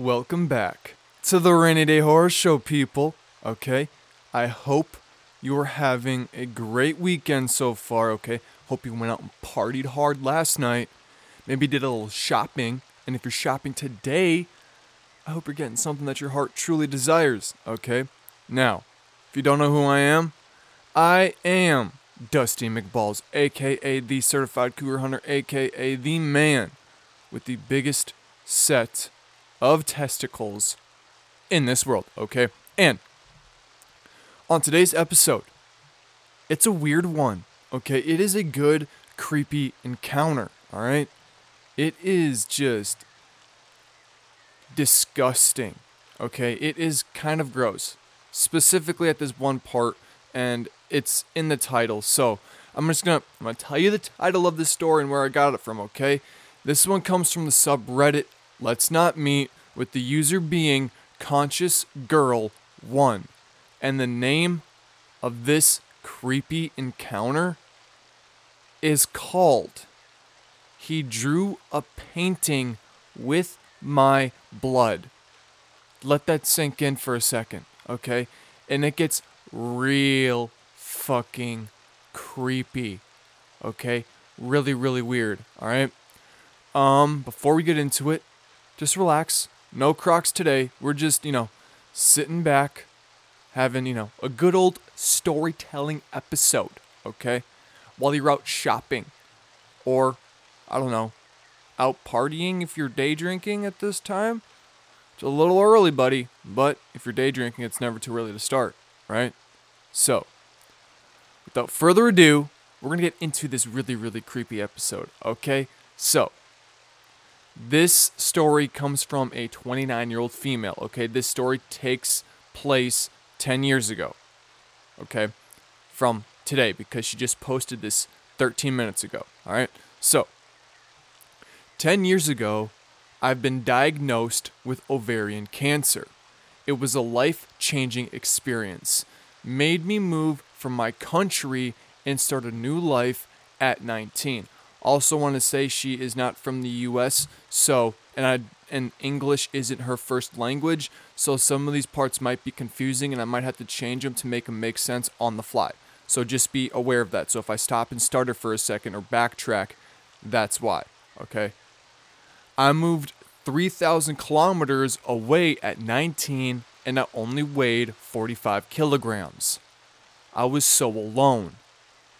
Welcome back to the Rainy Day Horror Show, people. Okay, I hope you are having a great weekend so far. Okay, hope you went out and partied hard last night. Maybe did a little shopping, and if you're shopping today, I hope you're getting something that your heart truly desires. Okay, now, if you don't know who I am, I am Dusty McBalls, aka the Certified Cougar Hunter, aka the man with the biggest set of testicles in this world, okay? And on today's episode, it's a weird one, okay? It is a good, creepy encounter, all right? It is just disgusting, okay? It is kind of gross, specifically at this one part, and it's in the title. So I'm just gonna I'm gonna tell you the title of this story and where I got it from, okay? This one comes from the subreddit Let's Not Meet with the user being Conscious Girl 1. And the name of this creepy encounter is called He Drew a Painting with My Blood. Let that sink in for a second, okay? And it gets real fucking creepy, okay? Really, really weird, alright? Um, before we get into it, just relax. No crocs today. We're just, you know, sitting back, having, you know, a good old storytelling episode, okay? While you're out shopping. Or, I don't know, out partying if you're day drinking at this time. It's a little early, buddy, but if you're day drinking, it's never too early to start, right? So, without further ado, we're to get into this really, really creepy episode, okay? So, this story comes from a 29 year old female. Okay, this story takes place 10 years ago. Okay, from today because she just posted this 13 minutes ago. All right, so 10 years ago, I've been diagnosed with ovarian cancer. It was a life changing experience, made me move from my country and start a new life at 19. Also, want to say she is not from the U.S. So, and I and English isn't her first language, so some of these parts might be confusing, and I might have to change them to make them make sense on the fly. So just be aware of that. So if I stop and stutter for a second or backtrack, that's why. Okay. I moved 3,000 kilometers away at 19, and I only weighed 45 kilograms. I was so alone.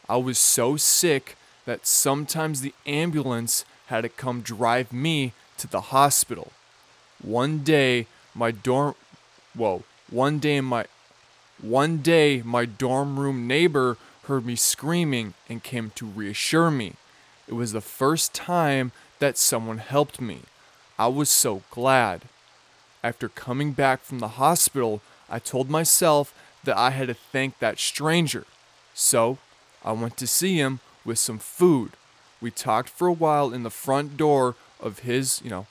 I was so sick that sometimes the ambulance had to come drive me to the hospital. One day, my dorm, whoa, one day my, one day my dorm room neighbor heard me screaming and came to reassure me. It was the first time that someone helped me. I was so glad. After coming back from the hospital, I told myself that I had to thank that stranger. So, I went to see him with some food. We talked for a while in the front door of his, you know,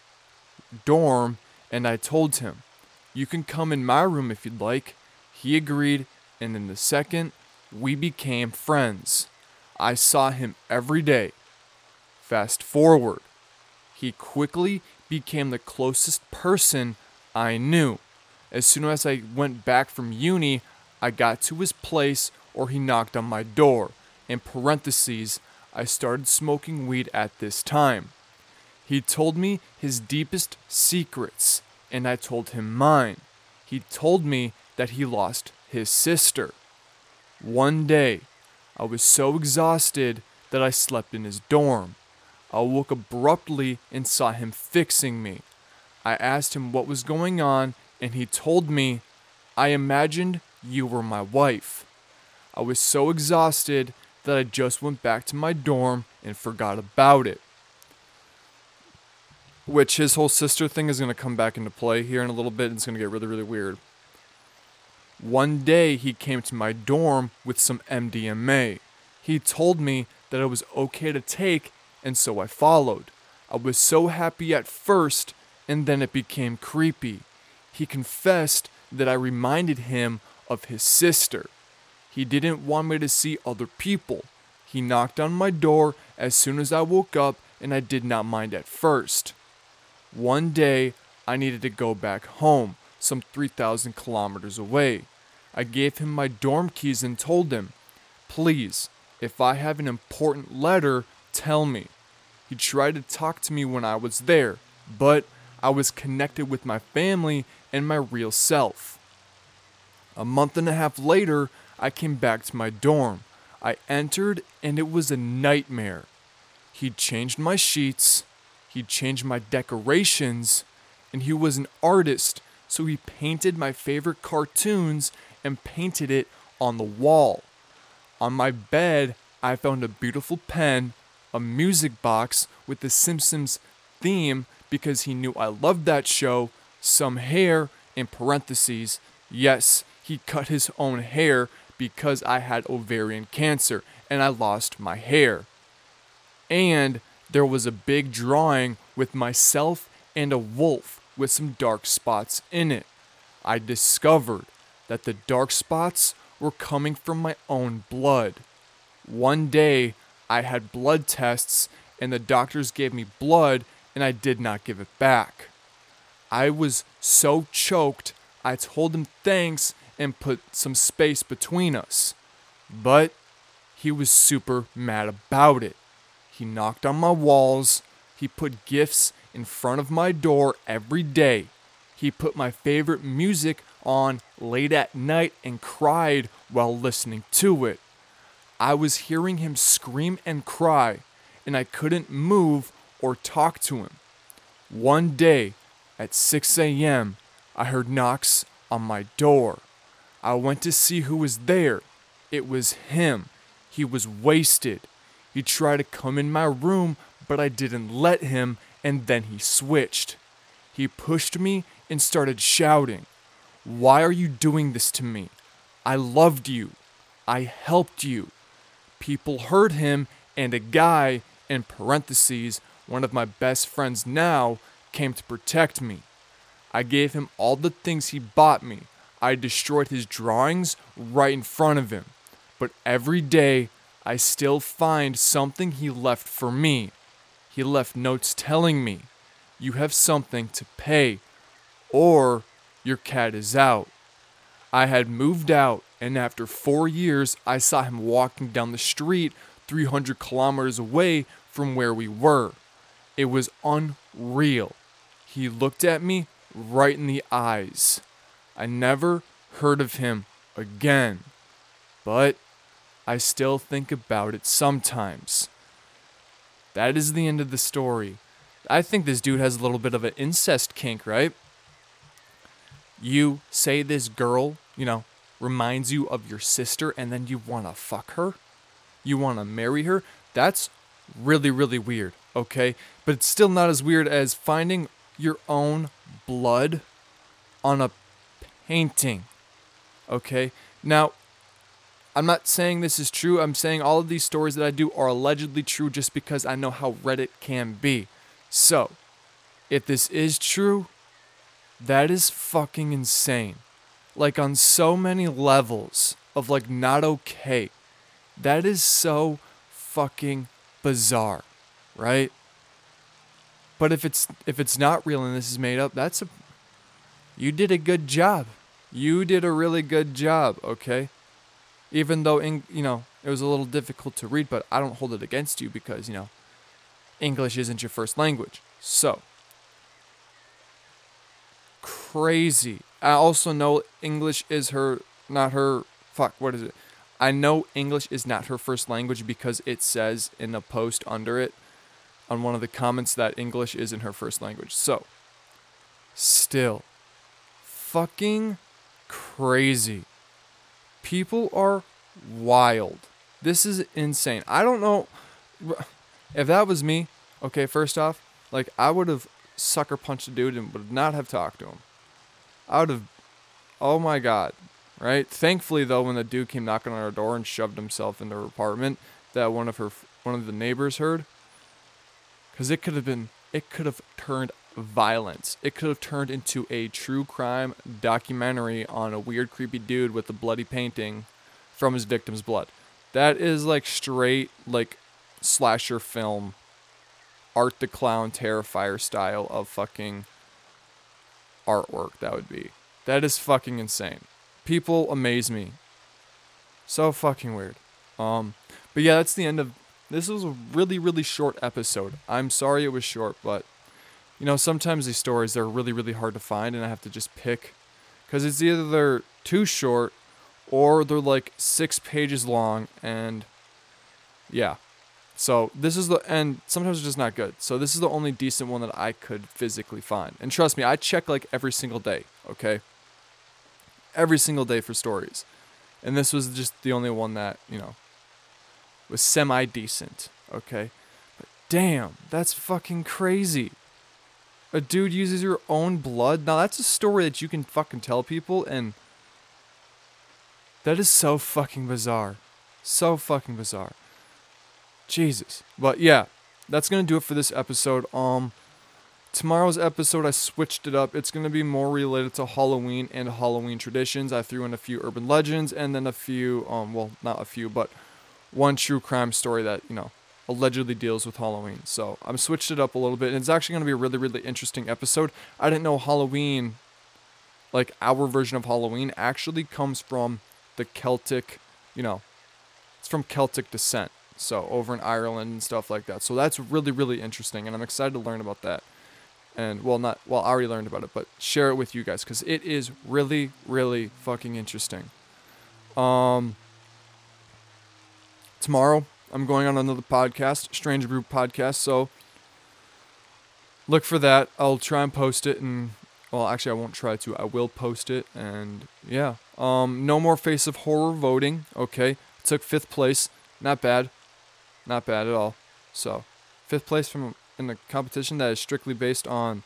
dorm, and I told him, You can come in my room if you'd like. He agreed, and in the second, we became friends. I saw him every day. Fast forward, he quickly became the closest person I knew. As soon as I went back from uni, I got to his place or he knocked on my door in parentheses, I started smoking weed at this time. He told me his deepest secrets, and I told him mine. He told me that he lost his sister. One day, I was so exhausted that I slept in his dorm. I woke abruptly and saw him fixing me. I asked him what was going on, and he told me, I imagined you were my wife. I was so exhausted that I just went back to my dorm and forgot about it. Which his whole sister thing is going to come back into play here in a little bit. And it's going to get really, really weird. One day he came to my dorm with some MDMA. He told me that it was okay to take, and so I followed. I was so happy at first, and then it became creepy. He confessed that I reminded him of his sister. He didn't want me to see other people. He knocked on my door as soon as I woke up, and I did not mind at first. One day, I needed to go back home, some 3,000 kilometers away. I gave him my dorm keys and told him, Please, if I have an important letter, tell me. He tried to talk to me when I was there, but I was connected with my family and my real self. A month and a half later, I came back to my dorm. I entered and it was a nightmare. He'd changed my sheets, he'd changed my decorations, and he was an artist, so he painted my favorite cartoons and painted it on the wall. On my bed, I found a beautiful pen, a music box with the Simpsons theme because he knew I loved that show, some hair, in parentheses. Yes, he cut his own hair because I had ovarian cancer and I lost my hair. And there was a big drawing with myself and a wolf with some dark spots in it. I discovered that the dark spots were coming from my own blood. One day, I had blood tests, and the doctors gave me blood, and I did not give it back. I was so choked, I told them thanks and put some space between us. But he was super mad about it. He knocked on my walls, he put gifts in front of my door every day. He put my favorite music on late at night and cried while listening to it. I was hearing him scream and cry, and I couldn't move or talk to him. One day at 6 a.m., I heard knocks on my door. I went to see who was there. It was him. He was wasted. He tried to come in my room, but I didn't let him, and then he switched. He pushed me and started shouting, Why are you doing this to me? I loved you. I helped you. People heard him, and a guy, in parentheses, one of my best friends now, came to protect me. I gave him all the things he bought me. I destroyed his drawings right in front of him. But every day, I still find something he left for me. He left notes telling me, You have something to pay, or your cat is out. I had moved out, and after four years, I saw him walking down the street 300 kilometers away from where we were. It was unreal. He looked at me right in the eyes. I never heard of him again, but I still think about it sometimes. That is the end of the story. I think this dude has a little bit of an incest kink, right? You say this girl, you know, reminds you of your sister and then you want to fuck her? You want to marry her? That's really, really weird, okay? But it's still not as weird as finding your own blood on a painting, okay? Now, I'm not saying this is true. I'm saying all of these stories that I do are allegedly true just because I know how Reddit can be. So, if this is true, that is fucking insane. Like on so many levels of like not okay. That is so fucking bizarre, right? But if it's if it's not real and this is made up, that's a you did a good job. You did a really good job, okay? Even though in, you know, it was a little difficult to read, but I don't hold it against you because, you know, English isn't your first language. So, crazy. I also know English is her, not her, fuck, what is it? I know English is not her first language because it says in a post under it on one of the comments that English isn't her first language. So, still, fucking crazy. People are wild. This is insane. I don't know if that was me. Okay, first off, like I would have sucker punched a dude and would not have talked to him. I would have. Oh my god, right? Thankfully, though, when the dude came knocking on our door and shoved himself into her apartment, that one of her one of the neighbors heard, because it could have been it could have turned violence. It could have turned into a true crime documentary on a weird, creepy dude with a bloody painting from his victim's blood. That is like straight like slasher film, Art the Clown Terrifier style of fucking artwork that would be. That is fucking insane. People amaze me. So fucking weird. Um, but yeah, that's the end of. This was a really, really short episode. I'm sorry it was short, but you know, sometimes these stories they're really, really hard to find, and I have to just pick because it's either they're too short or they're like six pages long, and yeah. So this is the and sometimes it's just not good. So this is the only decent one that I could physically find. And trust me, I check like every single day, okay? Every single day for stories. And this was just the only one that, you know, was semi decent, okay? But damn, that's fucking crazy. A dude uses your own blood. Now that's a story that you can fucking tell people and that is so fucking bizarre. So fucking bizarre. Jesus. But yeah, that's gonna do it for this episode. Um, tomorrow's episode I switched it up. It's gonna be more related to Halloween and Halloween traditions. I threw in a few urban legends and then a few, um, well, not a few, but one true crime story that you know allegedly deals with Halloween. So I'm switched it up a little bit, and it's actually gonna be a really, really interesting episode. I didn't know Halloween, like our version of Halloween, actually comes from the Celtic, you know, it's from Celtic descent so over in Ireland and stuff like that. So that's really really interesting, and I'm excited to learn about that. And well, not well, I already learned about it, but share it with you guys because it is really really fucking interesting. Um, tomorrow I'm going on another podcast, Stranger Brew podcast. So look for that. I'll try and post it and well, actually, I won't try to. I will post it, and yeah. Um, no more face of horror voting. Okay, took fifth place. Not bad. Not bad at all. So, fifth place from in a competition that is strictly based on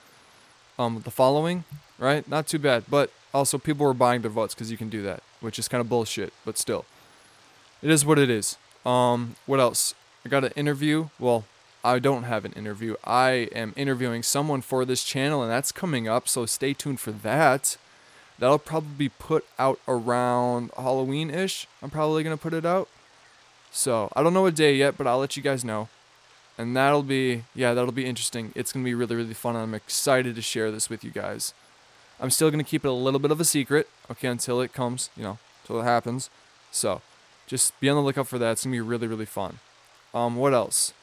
um, the following, right? Not too bad. But also, people were buying their votes because you can do that, which is kind of bullshit. But still, it is what it is. Um, what else? I got an interview. Well, I don't have an interview. I am interviewing someone for this channel, and that's coming up. So stay tuned for that. That'll probably be put out around Halloween ish. I'm probably gonna put it out. So I don't know what day yet, but I'll let you guys know. And that'll be, yeah, that'll be interesting. It's going to be really, really fun. I'm excited to share this with you guys. I'm still going to keep it a little bit of a secret, okay, until it comes, you know, until it happens. So just be on the lookout for that. It's going to be really, really fun. Um, what else?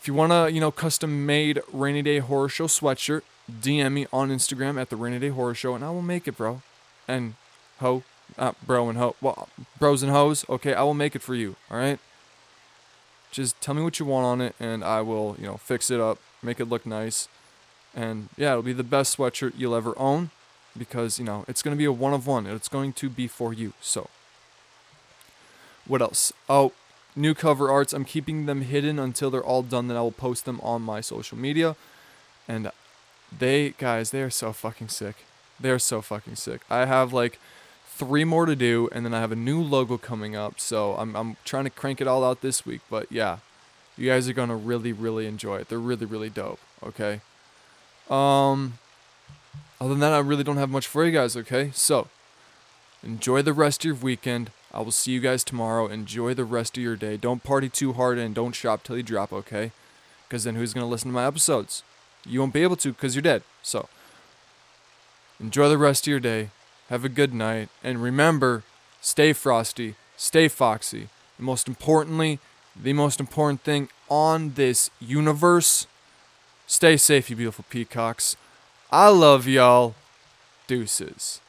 If you want to, you know, custom made Rainy Day Horror Show sweatshirt, DM me on Instagram at the Rainy Day Horror Show and I will make it, bro. And ho, uh, bro and ho, well, bros and hoes. Okay, I will make it for you. All right. Just tell me what you want on it, and I will, you know, fix it up, make it look nice, and yeah, it'll be the best sweatshirt you'll ever own, because you know it's gonna be a one of one. It's going to be for you. So, what else? Oh, new cover arts. I'm keeping them hidden until they're all done. Then I will post them on my social media, and they guys, they are so fucking sick. They are so fucking sick. I have like three more to do, and then I have a new logo coming up. So I'm I'm trying to crank it all out this week. But yeah, you guys are gonna really really enjoy it. They're really really dope. Okay. Um. Other than that, I really don't have much for you guys. Okay, so enjoy the rest of your weekend. I will see you guys tomorrow. Enjoy the rest of your day. Don't party too hard and don't shop till you drop. Okay. Because then who's gonna listen to my episodes? You won't be able to because you're dead. So enjoy the rest of your day. Have a good night. And remember, stay frosty, stay foxy. And most importantly, the most important thing on this universe, stay safe, you beautiful peacocks. I love y'all. Deuces.